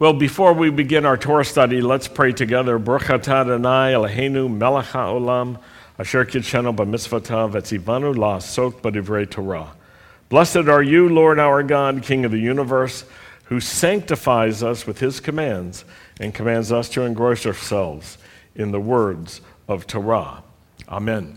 Well, before we begin our Torah study, let's pray together. Baruch Adonai Eloheinu melech haolam asher la'asok b'divrei Torah. Blessed are you, Lord our God, King of the universe, who sanctifies us with his commands and commands us to engross ourselves in the words of Torah. Amen.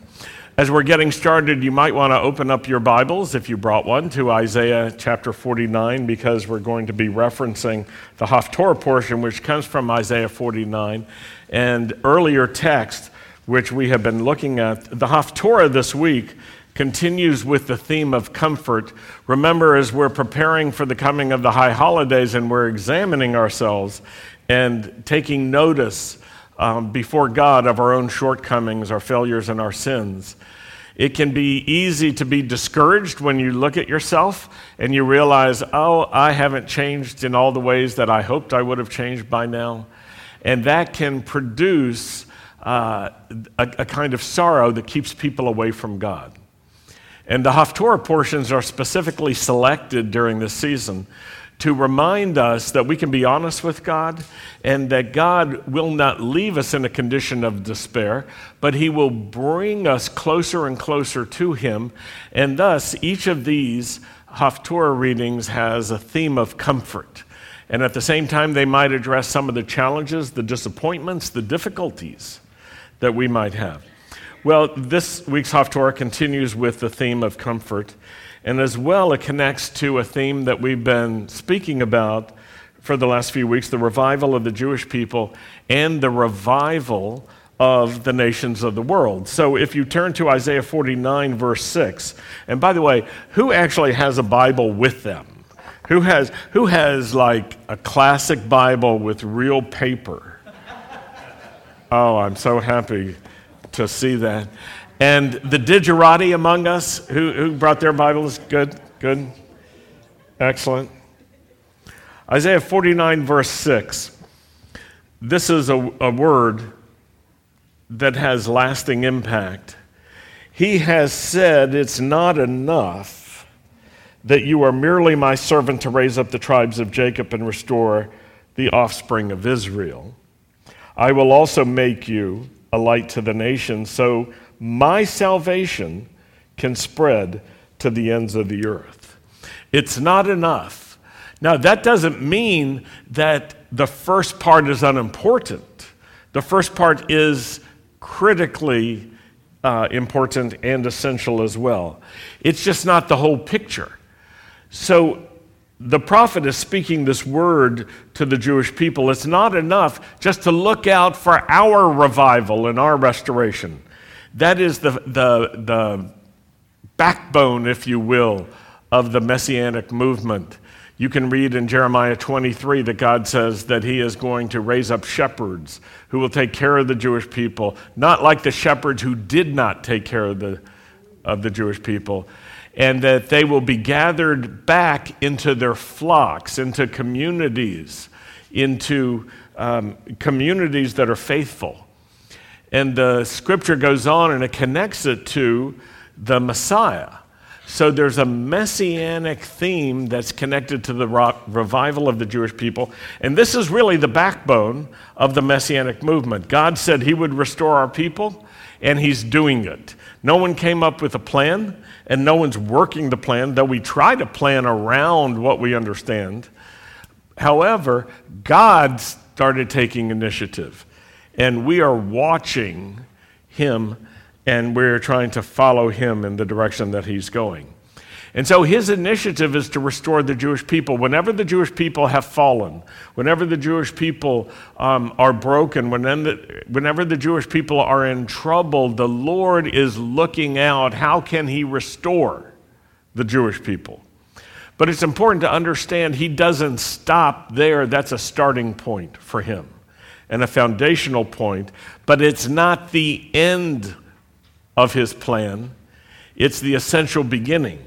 As we're getting started, you might want to open up your Bibles, if you brought one, to Isaiah chapter 49, because we're going to be referencing the Haftorah portion, which comes from Isaiah 49, and earlier text, which we have been looking at. The Haftorah this week continues with the theme of comfort. Remember, as we're preparing for the coming of the high holidays and we're examining ourselves and taking notice um, before God of our own shortcomings, our failures, and our sins. It can be easy to be discouraged when you look at yourself and you realize, oh, I haven't changed in all the ways that I hoped I would have changed by now. And that can produce uh, a, a kind of sorrow that keeps people away from God. And the Haftorah portions are specifically selected during this season to remind us that we can be honest with God and that God will not leave us in a condition of despair, but He will bring us closer and closer to Him. And thus, each of these Haftorah readings has a theme of comfort. And at the same time, they might address some of the challenges, the disappointments, the difficulties that we might have. Well, this week's Haftorah continues with the theme of comfort. And as well, it connects to a theme that we've been speaking about for the last few weeks the revival of the Jewish people and the revival of the nations of the world. So if you turn to Isaiah 49, verse 6, and by the way, who actually has a Bible with them? Who has, who has like a classic Bible with real paper? Oh, I'm so happy to see that. And the digerati among us, who, who brought their Bibles? Good, good, excellent. Isaiah 49, verse 6. This is a, a word that has lasting impact. He has said, It's not enough that you are merely my servant to raise up the tribes of Jacob and restore the offspring of Israel. I will also make you a light to the nations, so my salvation can spread to the ends of the earth. It's not enough. Now, that doesn't mean that the first part is unimportant. The first part is critically uh, important and essential as well. It's just not the whole picture. So, the prophet is speaking this word to the Jewish people. It's not enough just to look out for our revival and our restoration. That is the, the, the backbone, if you will, of the messianic movement. You can read in Jeremiah 23 that God says that He is going to raise up shepherds who will take care of the Jewish people, not like the shepherds who did not take care of the, of the Jewish people, and that they will be gathered back into their flocks, into communities, into um, communities that are faithful. And the scripture goes on and it connects it to the Messiah. So there's a messianic theme that's connected to the revival of the Jewish people. And this is really the backbone of the messianic movement. God said he would restore our people, and he's doing it. No one came up with a plan, and no one's working the plan, though we try to plan around what we understand. However, God started taking initiative and we are watching him and we're trying to follow him in the direction that he's going. And so his initiative is to restore the Jewish people. Whenever the Jewish people have fallen, whenever the Jewish people um, are broken, whenever the Jewish people are in trouble, the Lord is looking out. How can he restore the Jewish people? But it's important to understand he doesn't stop there. That's a starting point for him and a foundational point, but it's not the end of his plan, it's the essential beginning.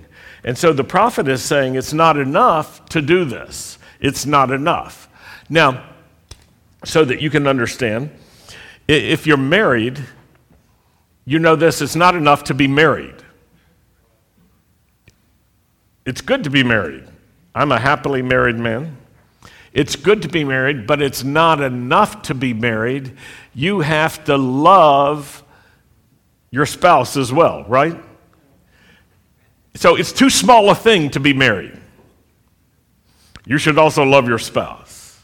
And so the prophet is saying it's not enough to do this. It's not enough. Now, so that you can understand, if you're married, you know this it's not enough to be married. It's good to be married. I'm a happily married man. It's good to be married, but it's not enough to be married. You have to love your spouse as well, right? So it's too small a thing to be married. You should also love your spouse.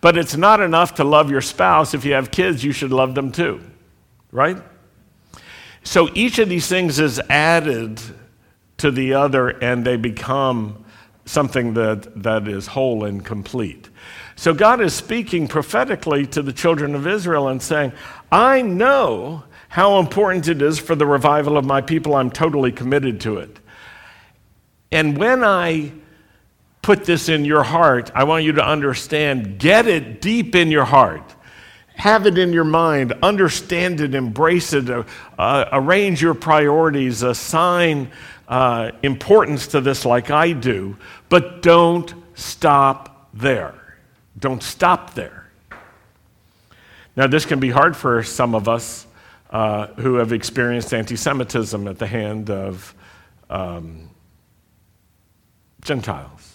But it's not enough to love your spouse. If you have kids, you should love them too, right? So each of these things is added to the other and they become something that, that is whole and complete. So God is speaking prophetically to the children of Israel and saying, I know how important it is for the revival of my people. I'm totally committed to it. And when I put this in your heart, I want you to understand, get it deep in your heart. Have it in your mind, understand it, embrace it, uh, arrange your priorities, assign uh, importance to this like I do, but don't stop there. Don't stop there. Now, this can be hard for some of us uh, who have experienced anti Semitism at the hand of um, Gentiles.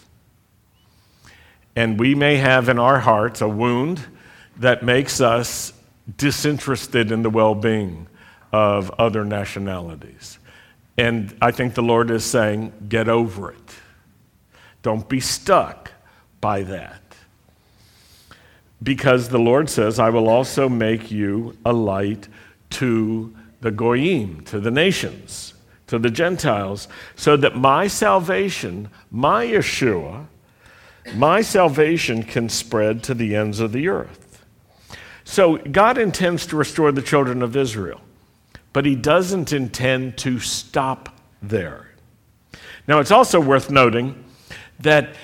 And we may have in our hearts a wound that makes us disinterested in the well being of other nationalities. And I think the Lord is saying, get over it. Don't be stuck by that. Because the Lord says, I will also make you a light to the Goyim, to the nations to the Gentiles, so that my salvation, my Yeshua, my salvation can spread to the ends of the earth. So God intends to restore the children of Israel, but he doesn't intend to stop there. Now, it's also worth noting that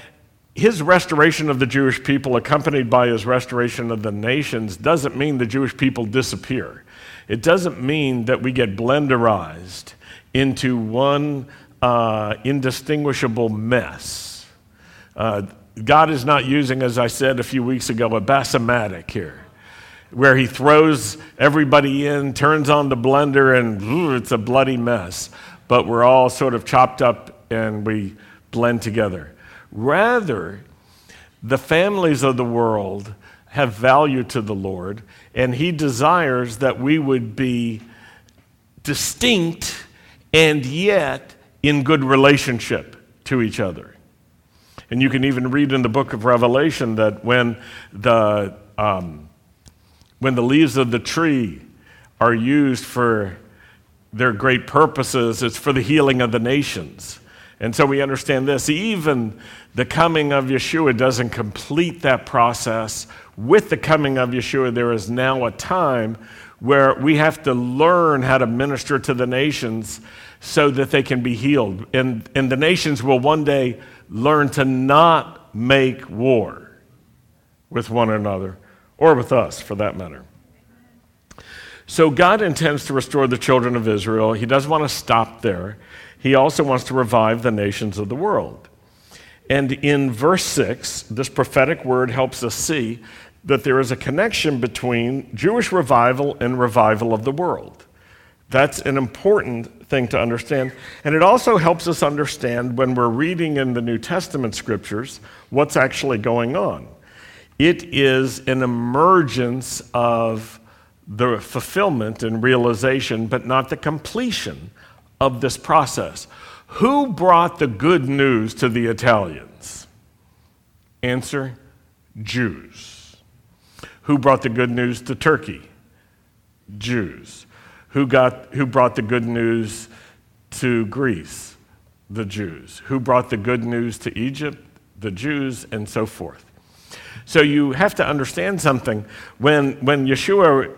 his restoration of the Jewish people, accompanied by his restoration of the nations, doesn't mean the Jewish people disappear. It doesn't mean that we get blenderized into one uh, indistinguishable mess. Uh, God is not using, as I said a few weeks ago, a bassomatic here, where he throws everybody in, turns on the blender, and ooh, it's a bloody mess. But we're all sort of chopped up and we blend together. Rather, the families of the world have value to the Lord, and he desires that we would be distinct and yet in good relationship to each other. And you can even read in the book of Revelation that when the, um, when the leaves of the tree are used for their great purposes, it's for the healing of the nations. And so we understand this. Even the coming of Yeshua doesn't complete that process. With the coming of Yeshua, there is now a time where we have to learn how to minister to the nations so that they can be healed. And, and the nations will one day learn to not make war with one another, or with us for that matter. So God intends to restore the children of Israel. He doesn't want to stop there. He also wants to revive the nations of the world. And in verse 6, this prophetic word helps us see that there is a connection between Jewish revival and revival of the world. That's an important thing to understand. And it also helps us understand when we're reading in the New Testament scriptures what's actually going on. It is an emergence of the fulfillment and realization, but not the completion of this process. Who brought the good news to the Italians? Answer Jews. Who brought the good news to Turkey? Jews. Who, got, who brought the good news to Greece? The Jews. Who brought the good news to Egypt? The Jews, and so forth. So you have to understand something. When, when Yeshua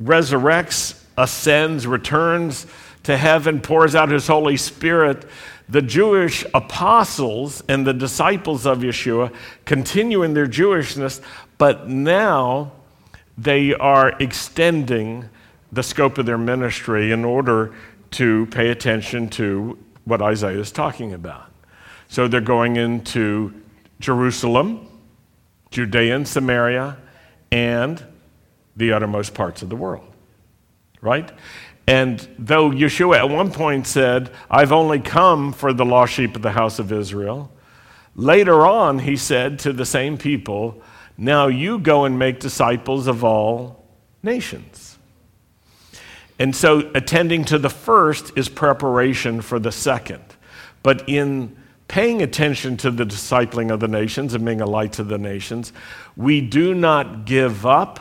resurrects, ascends, returns to heaven, pours out his Holy Spirit, the Jewish apostles and the disciples of Yeshua continue in their Jewishness, but now they are extending the scope of their ministry in order to pay attention to what Isaiah is talking about. So they're going into Jerusalem, Judea and Samaria, and the uttermost parts of the world. Right? And though Yeshua at one point said, I've only come for the lost sheep of the house of Israel, Later on, he said to the same people, Now you go and make disciples of all nations. And so, attending to the first is preparation for the second. But in paying attention to the discipling of the nations and being a light to the nations, we do not give up,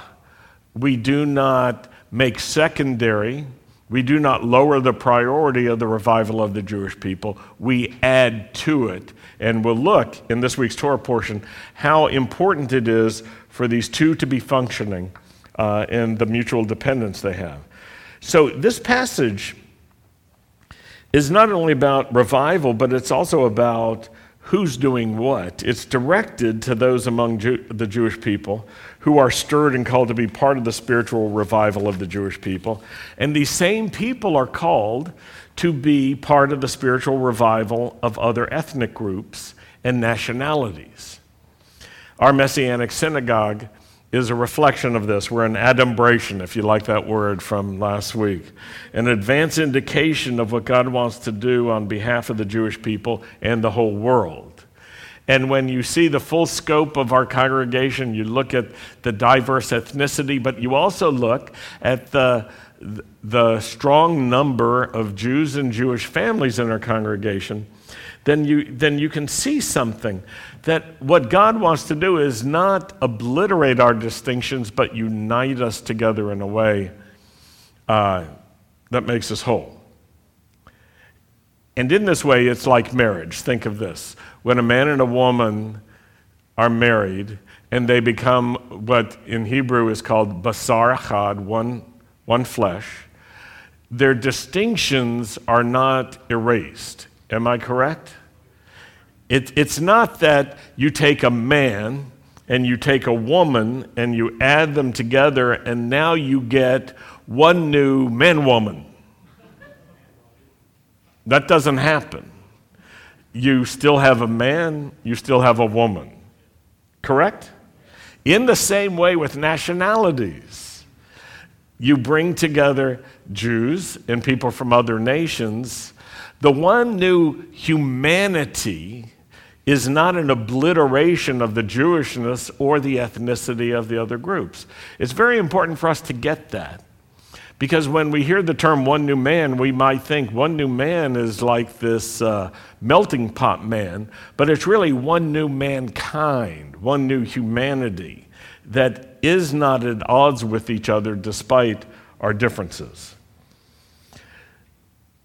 we do not make secondary, we do not lower the priority of the revival of the Jewish people, we add to it. And we'll look in this week's Torah portion how important it is for these two to be functioning uh, and the mutual dependence they have. So, this passage is not only about revival, but it's also about who's doing what. It's directed to those among Jew- the Jewish people who are stirred and called to be part of the spiritual revival of the Jewish people. And these same people are called to be part of the spiritual revival of other ethnic groups and nationalities. Our Messianic synagogue is a reflection of this. We're an adumbration, if you like that word from last week, an advance indication of what God wants to do on behalf of the Jewish people and the whole world. And when you see the full scope of our congregation, you look at the diverse ethnicity, but you also look at the, the strong number of Jews and Jewish families in our congregation, then you, then you can see something that what God wants to do is not obliterate our distinctions, but unite us together in a way uh, that makes us whole. And in this way, it's like marriage. Think of this when a man and a woman are married and they become what in Hebrew is called basar echad, one, one flesh, their distinctions are not erased. Am I correct? It, it's not that you take a man and you take a woman and you add them together and now you get one new man woman. That doesn't happen. You still have a man, you still have a woman. Correct? In the same way with nationalities, you bring together Jews and people from other nations. The one new humanity is not an obliteration of the Jewishness or the ethnicity of the other groups. It's very important for us to get that. Because when we hear the term one new man, we might think one new man is like this uh, melting pot man, but it's really one new mankind, one new humanity that is not at odds with each other despite our differences.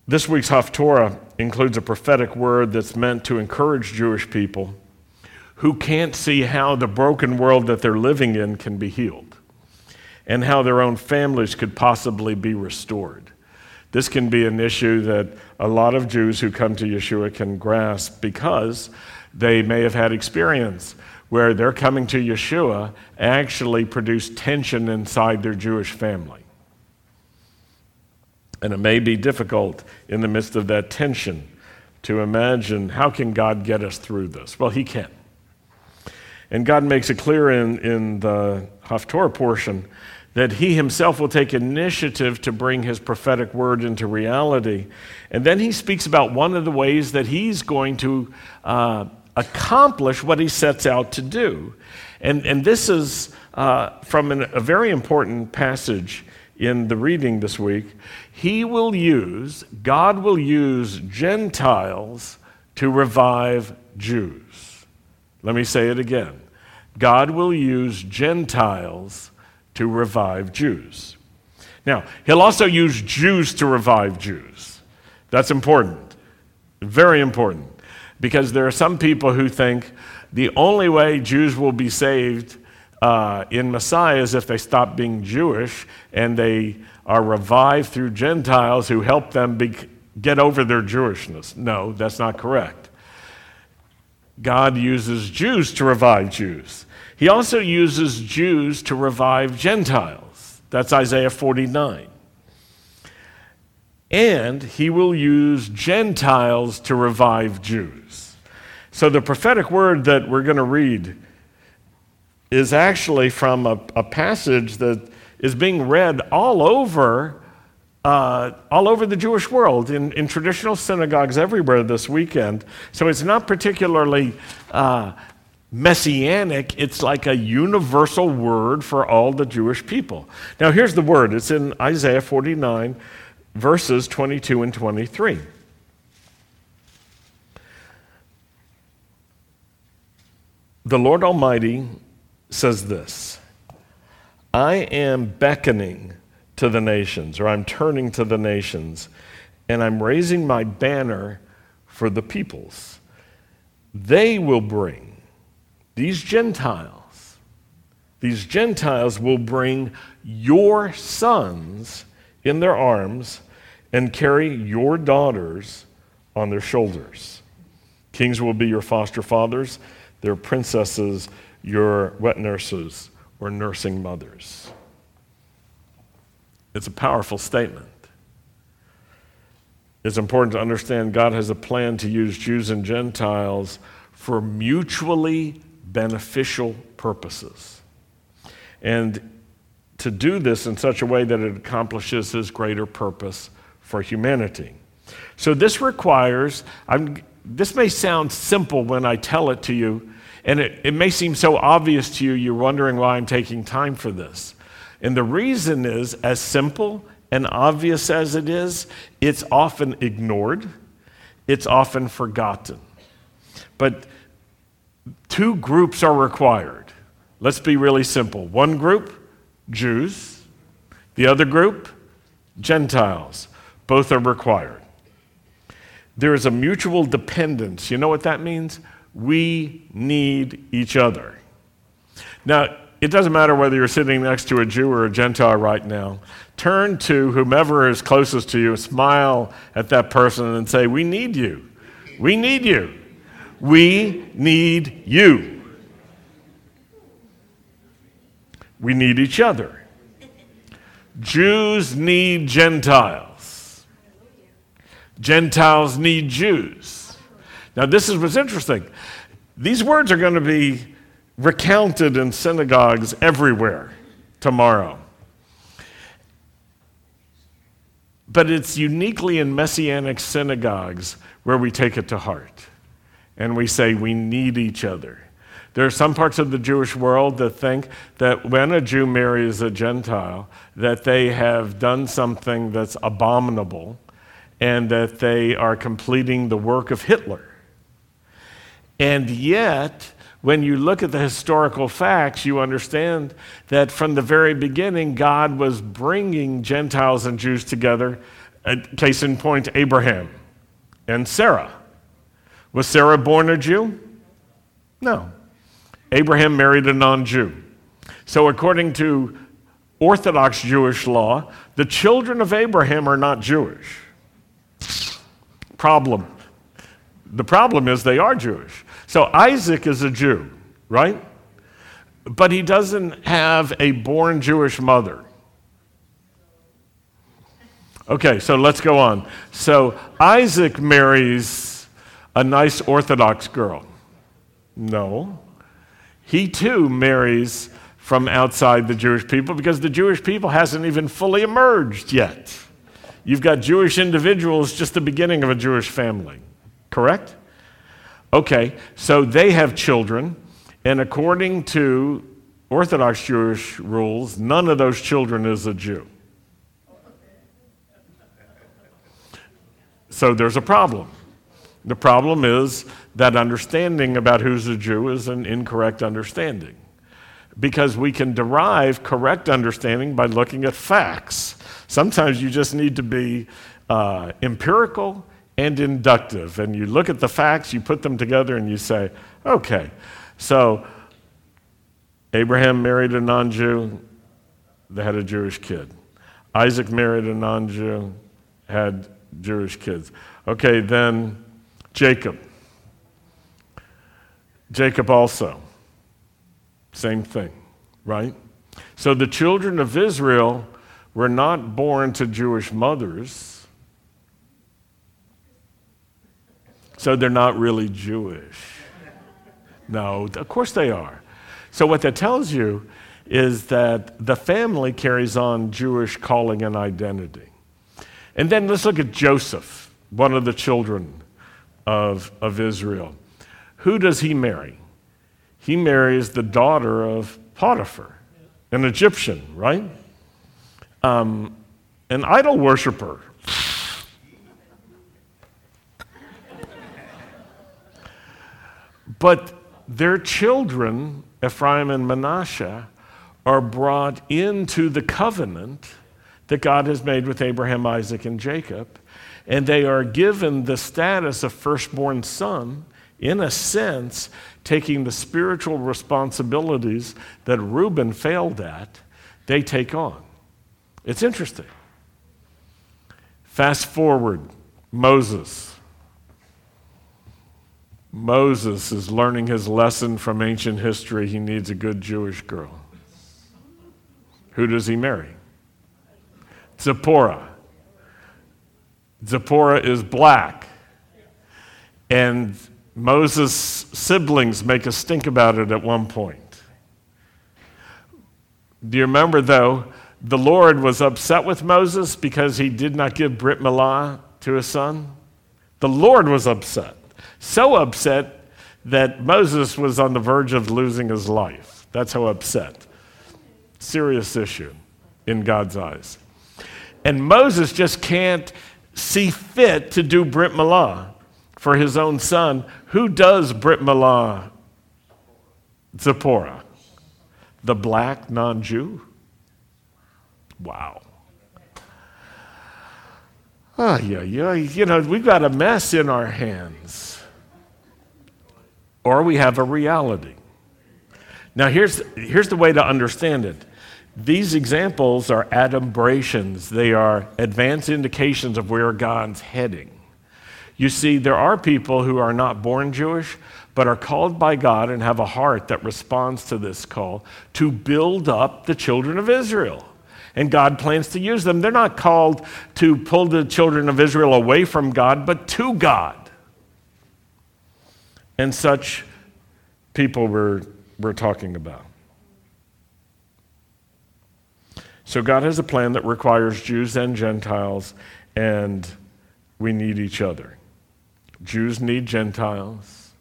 This week's Haftorah includes a prophetic word that's meant to encourage Jewish people who can't see how the broken world that they're living in can be healed and how their own families could possibly be restored. This can be an issue that a lot of Jews who come to Yeshua can grasp because they may have had experience where their coming to Yeshua actually produced tension inside their Jewish family. And it may be difficult in the midst of that tension to imagine how can God get us through this? Well, He can. And God makes it clear in, in the Haftorah portion that He Himself will take initiative to bring His prophetic word into reality. And then He speaks about one of the ways that He's going to uh, accomplish what He sets out to do. And, and this is uh, from an, a very important passage in the reading this week he will use, God will use Gentiles to revive Jews. Let me say it again. God will use Gentiles to revive Jews. Now, he'll also use Jews to revive Jews. That's important. Very important. Because there are some people who think the only way Jews will be saved uh, in Messiah is if they stop being Jewish and they are revived through Gentiles who help them be, get over their Jewishness. No, that's not correct. God uses Jews to revive Jews. He also uses Jews to revive Gentiles. That's Isaiah 49. And he will use Gentiles to revive Jews. So the prophetic word that we're going to read is actually from a, a passage that is being read all over uh, all over the Jewish world, in, in traditional synagogues everywhere this weekend. So it's not particularly uh, messianic, it's like a universal word for all the Jewish people. Now, here's the word it's in Isaiah 49, verses 22 and 23. The Lord Almighty says this I am beckoning to the nations, or I'm turning to the nations, and I'm raising my banner for the peoples. They will bring these Gentiles, these Gentiles will bring your sons in their arms and carry your daughters on their shoulders. Kings will be your foster fathers, their princesses your wet nurses or nursing mothers. It's a powerful statement. It's important to understand God has a plan to use Jews and Gentiles for mutually beneficial purposes. And to do this in such a way that it accomplishes his greater purpose for humanity. So this requires, I'm, this may sound simple when I tell it to you, and it, it may seem so obvious to you, you're wondering why I'm taking time for this. And the reason is, as simple and obvious as it is, it's often ignored, it's often forgotten. But two groups are required. Let's be really simple. One group, Jews, the other group, Gentiles. Both are required. There is a mutual dependence. You know what that means? We need each other. Now, it doesn't matter whether you're sitting next to a Jew or a Gentile right now. Turn to whomever is closest to you, smile at that person, and say, We need you. We need you. We need you. We need each other. Jews need Gentiles. Gentiles need Jews. Now, this is what's interesting. These words are going to be recounted in synagogues everywhere tomorrow. But it's uniquely in messianic synagogues where we take it to heart and we say we need each other. There are some parts of the Jewish world that think that when a Jew marries a Gentile, that they have done something that's abominable and that they are completing the work of Hitler. And yet, when you look at the historical facts, you understand that from the very beginning, God was bringing Gentiles and Jews together. Uh, case in point, Abraham and Sarah. Was Sarah born a Jew? No. Abraham married a non Jew. So, according to Orthodox Jewish law, the children of Abraham are not Jewish. Problem. The problem is they are Jewish. So Isaac is a Jew, right? But he doesn't have a born Jewish mother. Okay, so let's go on. So Isaac marries a nice Orthodox girl. No. He too marries from outside the Jewish people because the Jewish people hasn't even fully emerged yet. You've got Jewish individuals, just the beginning of a Jewish family, correct? Okay, so they have children, and according to Orthodox Jewish rules, none of those children is a Jew. So there's a problem. The problem is that understanding about who's a Jew is an incorrect understanding. Because we can derive correct understanding by looking at facts. Sometimes you just need to be uh, empirical and inductive. And you look at the facts, you put them together, and you say, okay, so Abraham married a non Jew, they had a Jewish kid. Isaac married a non Jew, had Jewish kids. Okay, then Jacob. Jacob also. Same thing, right? So the children of Israel were not born to Jewish mothers So they're not really Jewish. No, of course they are. So what that tells you is that the family carries on Jewish calling and identity. And then let's look at Joseph, one of the children of, of Israel. Who does he marry? He marries the daughter of Potiphar, an Egyptian, right? Um, an idol worshiper. But their children, Ephraim and Manasseh, are brought into the covenant that God has made with Abraham, Isaac, and Jacob. And they are given the status of firstborn son, in a sense, taking the spiritual responsibilities that Reuben failed at, they take on. It's interesting. Fast forward, Moses. Moses is learning his lesson from ancient history. He needs a good Jewish girl. Who does he marry? Zipporah. Zipporah is black. And Moses' siblings make a stink about it at one point. Do you remember, though, the Lord was upset with Moses because he did not give Brit Milah to his son? The Lord was upset so upset that Moses was on the verge of losing his life. That's how upset. Serious issue in God's eyes. And Moses just can't see fit to do Brit Milah for his own son. Who does Brit Milah? Zipporah, the black non Jew. Wow. Oh, yeah, yeah. You know, we've got a mess in our hands or we have a reality. Now, here's, here's the way to understand it. These examples are adumbrations, they are advanced indications of where God's heading. You see, there are people who are not born Jewish, but are called by God and have a heart that responds to this call to build up the children of Israel. And God plans to use them. They're not called to pull the children of Israel away from God, but to God and such people we're, we're talking about. So, God has a plan that requires Jews and Gentiles, and we need each other. Jews need Gentiles,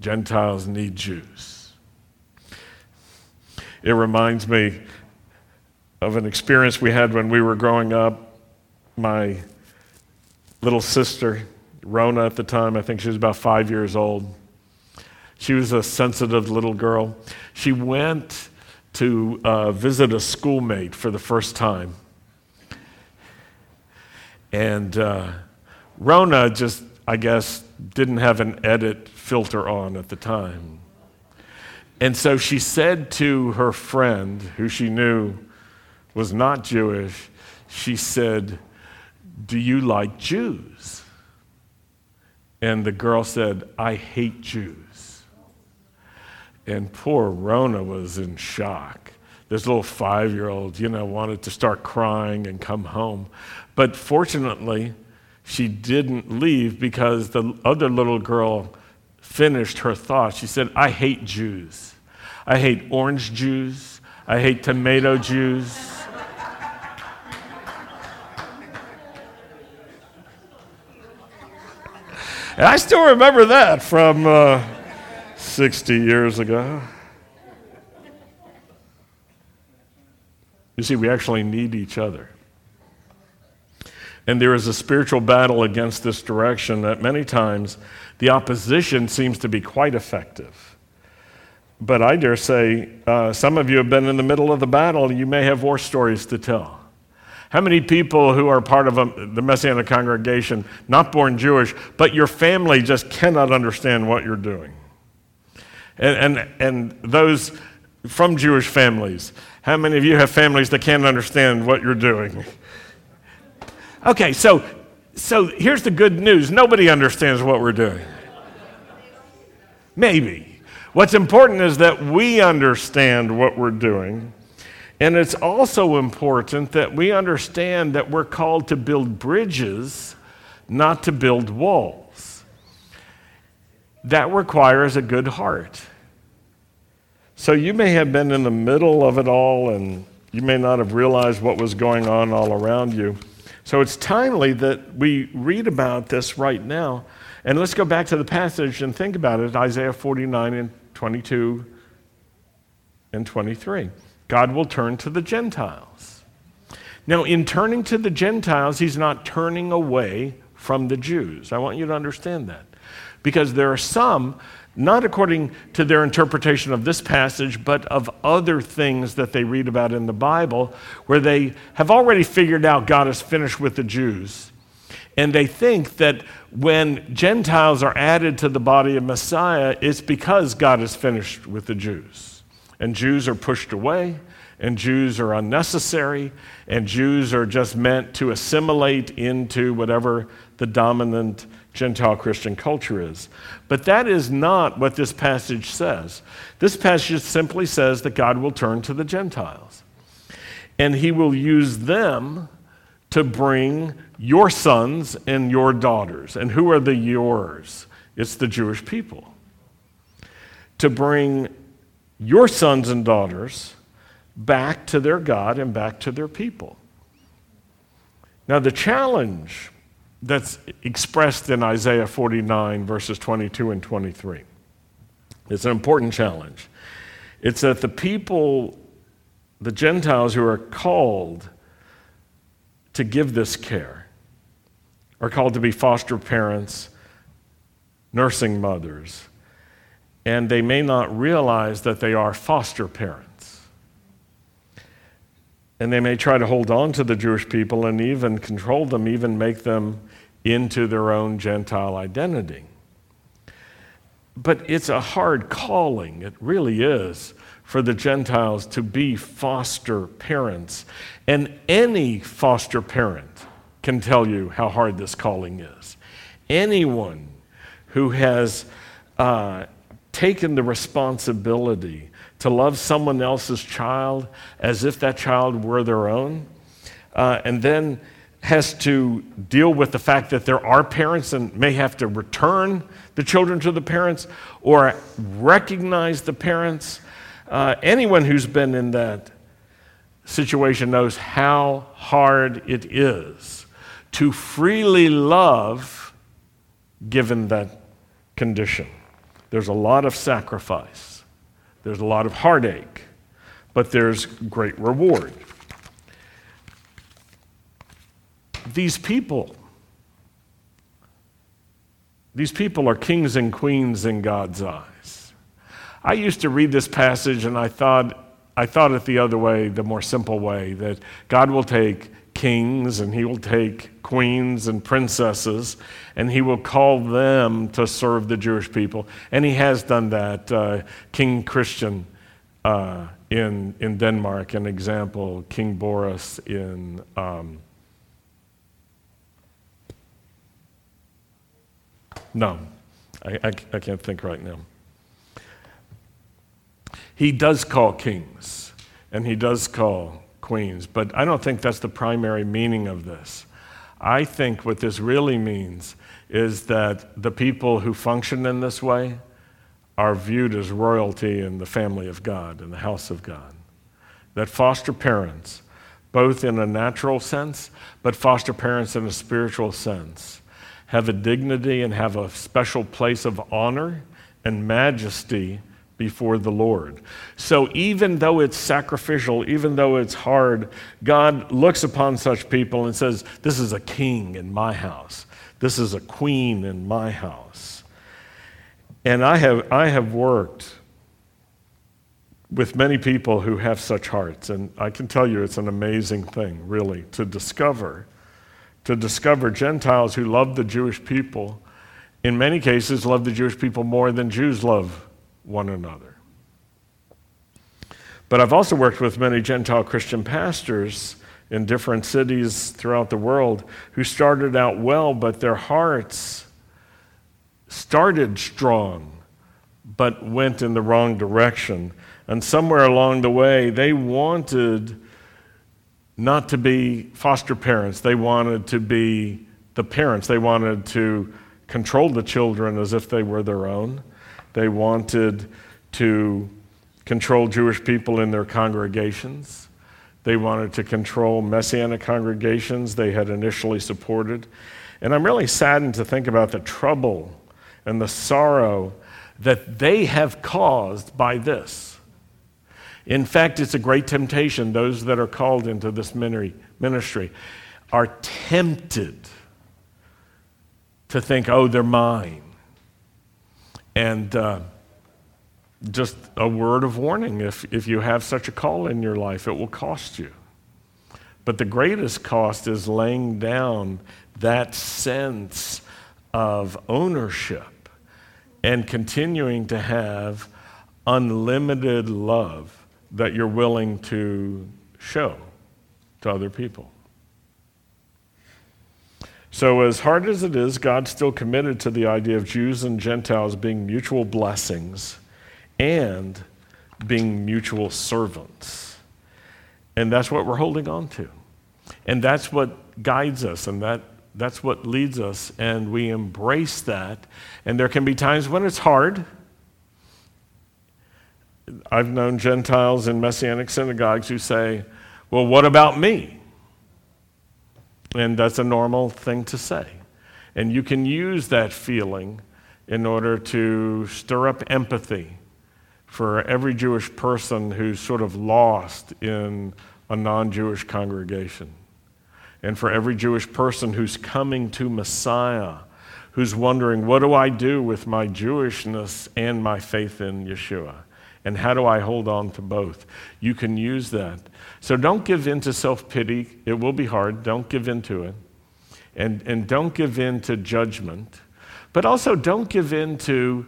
Gentiles need Jews. It reminds me of an experience we had when we were growing up. My little sister, Rona at the time, I think she was about five years old, she was a sensitive little girl. She went to uh, visit a schoolmate for the first time. And uh, Rona just, I guess, didn't have an edit filter on at the time. And so she said to her friend, who she knew was not Jewish, she said, Do you like Jews? And the girl said, I hate Jews. And poor Rona was in shock. This little five year old, you know, wanted to start crying and come home. But fortunately, she didn't leave because the other little girl finished her thought. She said, I hate Jews. I hate orange Jews. I hate tomato Jews. and I still remember that from. Uh, 60 years ago. You see, we actually need each other. And there is a spiritual battle against this direction that many times the opposition seems to be quite effective. But I dare say uh, some of you have been in the middle of the battle. You may have war stories to tell. How many people who are part of a, the Messianic congregation, not born Jewish, but your family just cannot understand what you're doing? And, and, and those from Jewish families. How many of you have families that can't understand what you're doing? Okay, so, so here's the good news nobody understands what we're doing. Maybe. What's important is that we understand what we're doing. And it's also important that we understand that we're called to build bridges, not to build walls. That requires a good heart. So you may have been in the middle of it all and you may not have realized what was going on all around you. So it's timely that we read about this right now. And let's go back to the passage and think about it Isaiah 49 and 22 and 23. God will turn to the Gentiles. Now, in turning to the Gentiles, he's not turning away from the Jews. I want you to understand that. Because there are some, not according to their interpretation of this passage, but of other things that they read about in the Bible, where they have already figured out God is finished with the Jews. And they think that when Gentiles are added to the body of Messiah, it's because God is finished with the Jews. And Jews are pushed away, and Jews are unnecessary, and Jews are just meant to assimilate into whatever the dominant Gentile Christian culture is. But that is not what this passage says. This passage simply says that God will turn to the Gentiles, and he will use them to bring your sons and your daughters. And who are the yours? It's the Jewish people. To bring your sons and daughters back to their God and back to their people. Now, the challenge that's expressed in Isaiah 49, verses 22 and 23, it's an important challenge. It's that the people, the Gentiles who are called to give this care, are called to be foster parents, nursing mothers, and they may not realize that they are foster parents. And they may try to hold on to the Jewish people and even control them, even make them into their own Gentile identity. But it's a hard calling, it really is, for the Gentiles to be foster parents. And any foster parent can tell you how hard this calling is. Anyone who has uh, taken the responsibility to love someone else's child as if that child were their own, uh, and then has to deal with the fact that there are parents and may have to return the children to the parents or recognize the parents. Uh, anyone who's been in that situation knows how hard it is to freely love given that condition. There's a lot of sacrifice. There's a lot of heartache, but there's great reward. These people, these people are kings and queens in God's eyes. I used to read this passage and I thought, I thought it the other way, the more simple way, that God will take kings and he will take queens and princesses and he will call them to serve the Jewish people. And he has done that. Uh, King Christian uh, in, in Denmark, an example, King Boris in. Um, no, I, I, I can't think right now. He does call kings and he does call queens. But I don't think that's the primary meaning of this. I think what this really means is that the people who function in this way are viewed as royalty in the family of God, in the house of God. That foster parents, both in a natural sense, but foster parents in a spiritual sense, have a dignity and have a special place of honor and majesty before the Lord. So even though it's sacrificial, even though it's hard, God looks upon such people and says, This is a king in my house. This is a queen in my house. And I have, I have worked with many people who have such hearts, and I can tell you it's an amazing thing, really, to discover. To discover Gentiles who love the Jewish people, in many cases, love the Jewish people more than Jews love one another. But I've also worked with many Gentile Christian pastors in different cities throughout the world who started out well, but their hearts started strong, but went in the wrong direction. And somewhere along the way, they wanted not to be foster parents, they wanted to be the parents. They wanted to control the children as if they were their own. They wanted to control Jewish people in their congregations. They wanted to control messianic congregations they had initially supported. And I'm really saddened to think about the trouble and the sorrow that they have caused by this. In fact, it's a great temptation. Those that are called into this ministry are tempted to think, oh, they're mine. And uh, just a word of warning if, if you have such a call in your life, it will cost you. But the greatest cost is laying down that sense of ownership and continuing to have unlimited love that you're willing to show to other people. So, as hard as it is, God's still committed to the idea of Jews and Gentiles being mutual blessings and being mutual servants. And that's what we're holding on to. And that's what guides us, and that, that's what leads us, and we embrace that. And there can be times when it's hard. I've known Gentiles in Messianic synagogues who say, Well, what about me? And that's a normal thing to say. And you can use that feeling in order to stir up empathy for every Jewish person who's sort of lost in a non Jewish congregation. And for every Jewish person who's coming to Messiah, who's wondering, what do I do with my Jewishness and my faith in Yeshua? And how do I hold on to both? You can use that. So don't give in to self pity. It will be hard. Don't give in to it. And, and don't give in to judgment. But also don't give in to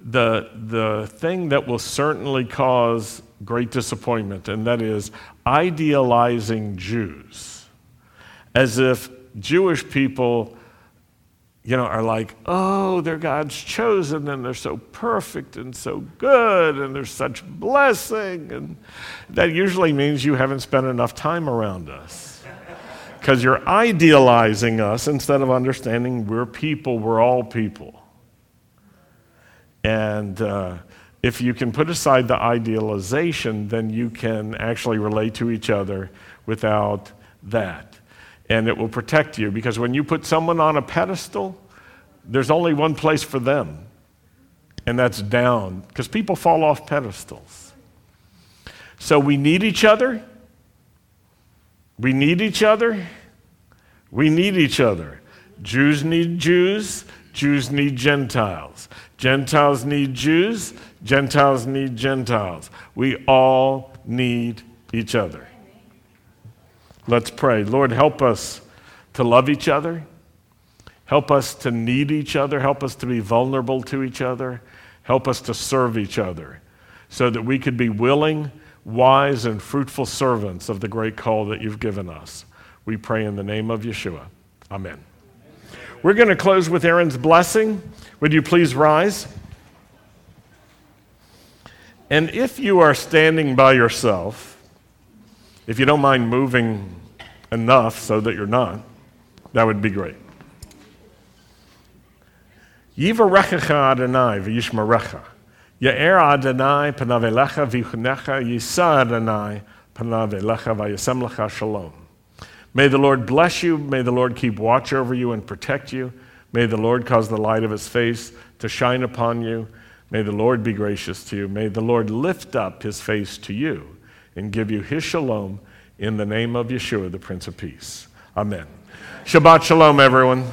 the, the thing that will certainly cause great disappointment, and that is idealizing Jews as if Jewish people you know, are like, oh, they're God's chosen and they're so perfect and so good and there's such blessing. And that usually means you haven't spent enough time around us because you're idealizing us instead of understanding we're people, we're all people. And uh, if you can put aside the idealization, then you can actually relate to each other without that and it will protect you because when you put someone on a pedestal, there's only one place for them, and that's down because people fall off pedestals. So we need each other. We need each other. We need each other. Jews need Jews. Jews need Gentiles. Gentiles need Jews. Gentiles need Gentiles. We all need each other. Let's pray. Lord, help us to love each other. Help us to need each other. Help us to be vulnerable to each other. Help us to serve each other so that we could be willing, wise, and fruitful servants of the great call that you've given us. We pray in the name of Yeshua. Amen. We're going to close with Aaron's blessing. Would you please rise? And if you are standing by yourself, if you don't mind moving enough so that you're not, that would be great. Yivarechecha Adonai v'yishmarecha. Ya'er Adonai panavelecha v'chunecha yisa Adonai panavelecha v'yasem lecha shalom. May the Lord bless you. May the Lord keep watch over you and protect you. May the Lord cause the light of his face to shine upon you. May the Lord be gracious to you. May the Lord lift up his face to you and give you his shalom in the name of Yeshua, the Prince of Peace. Amen. Shabbat shalom, everyone.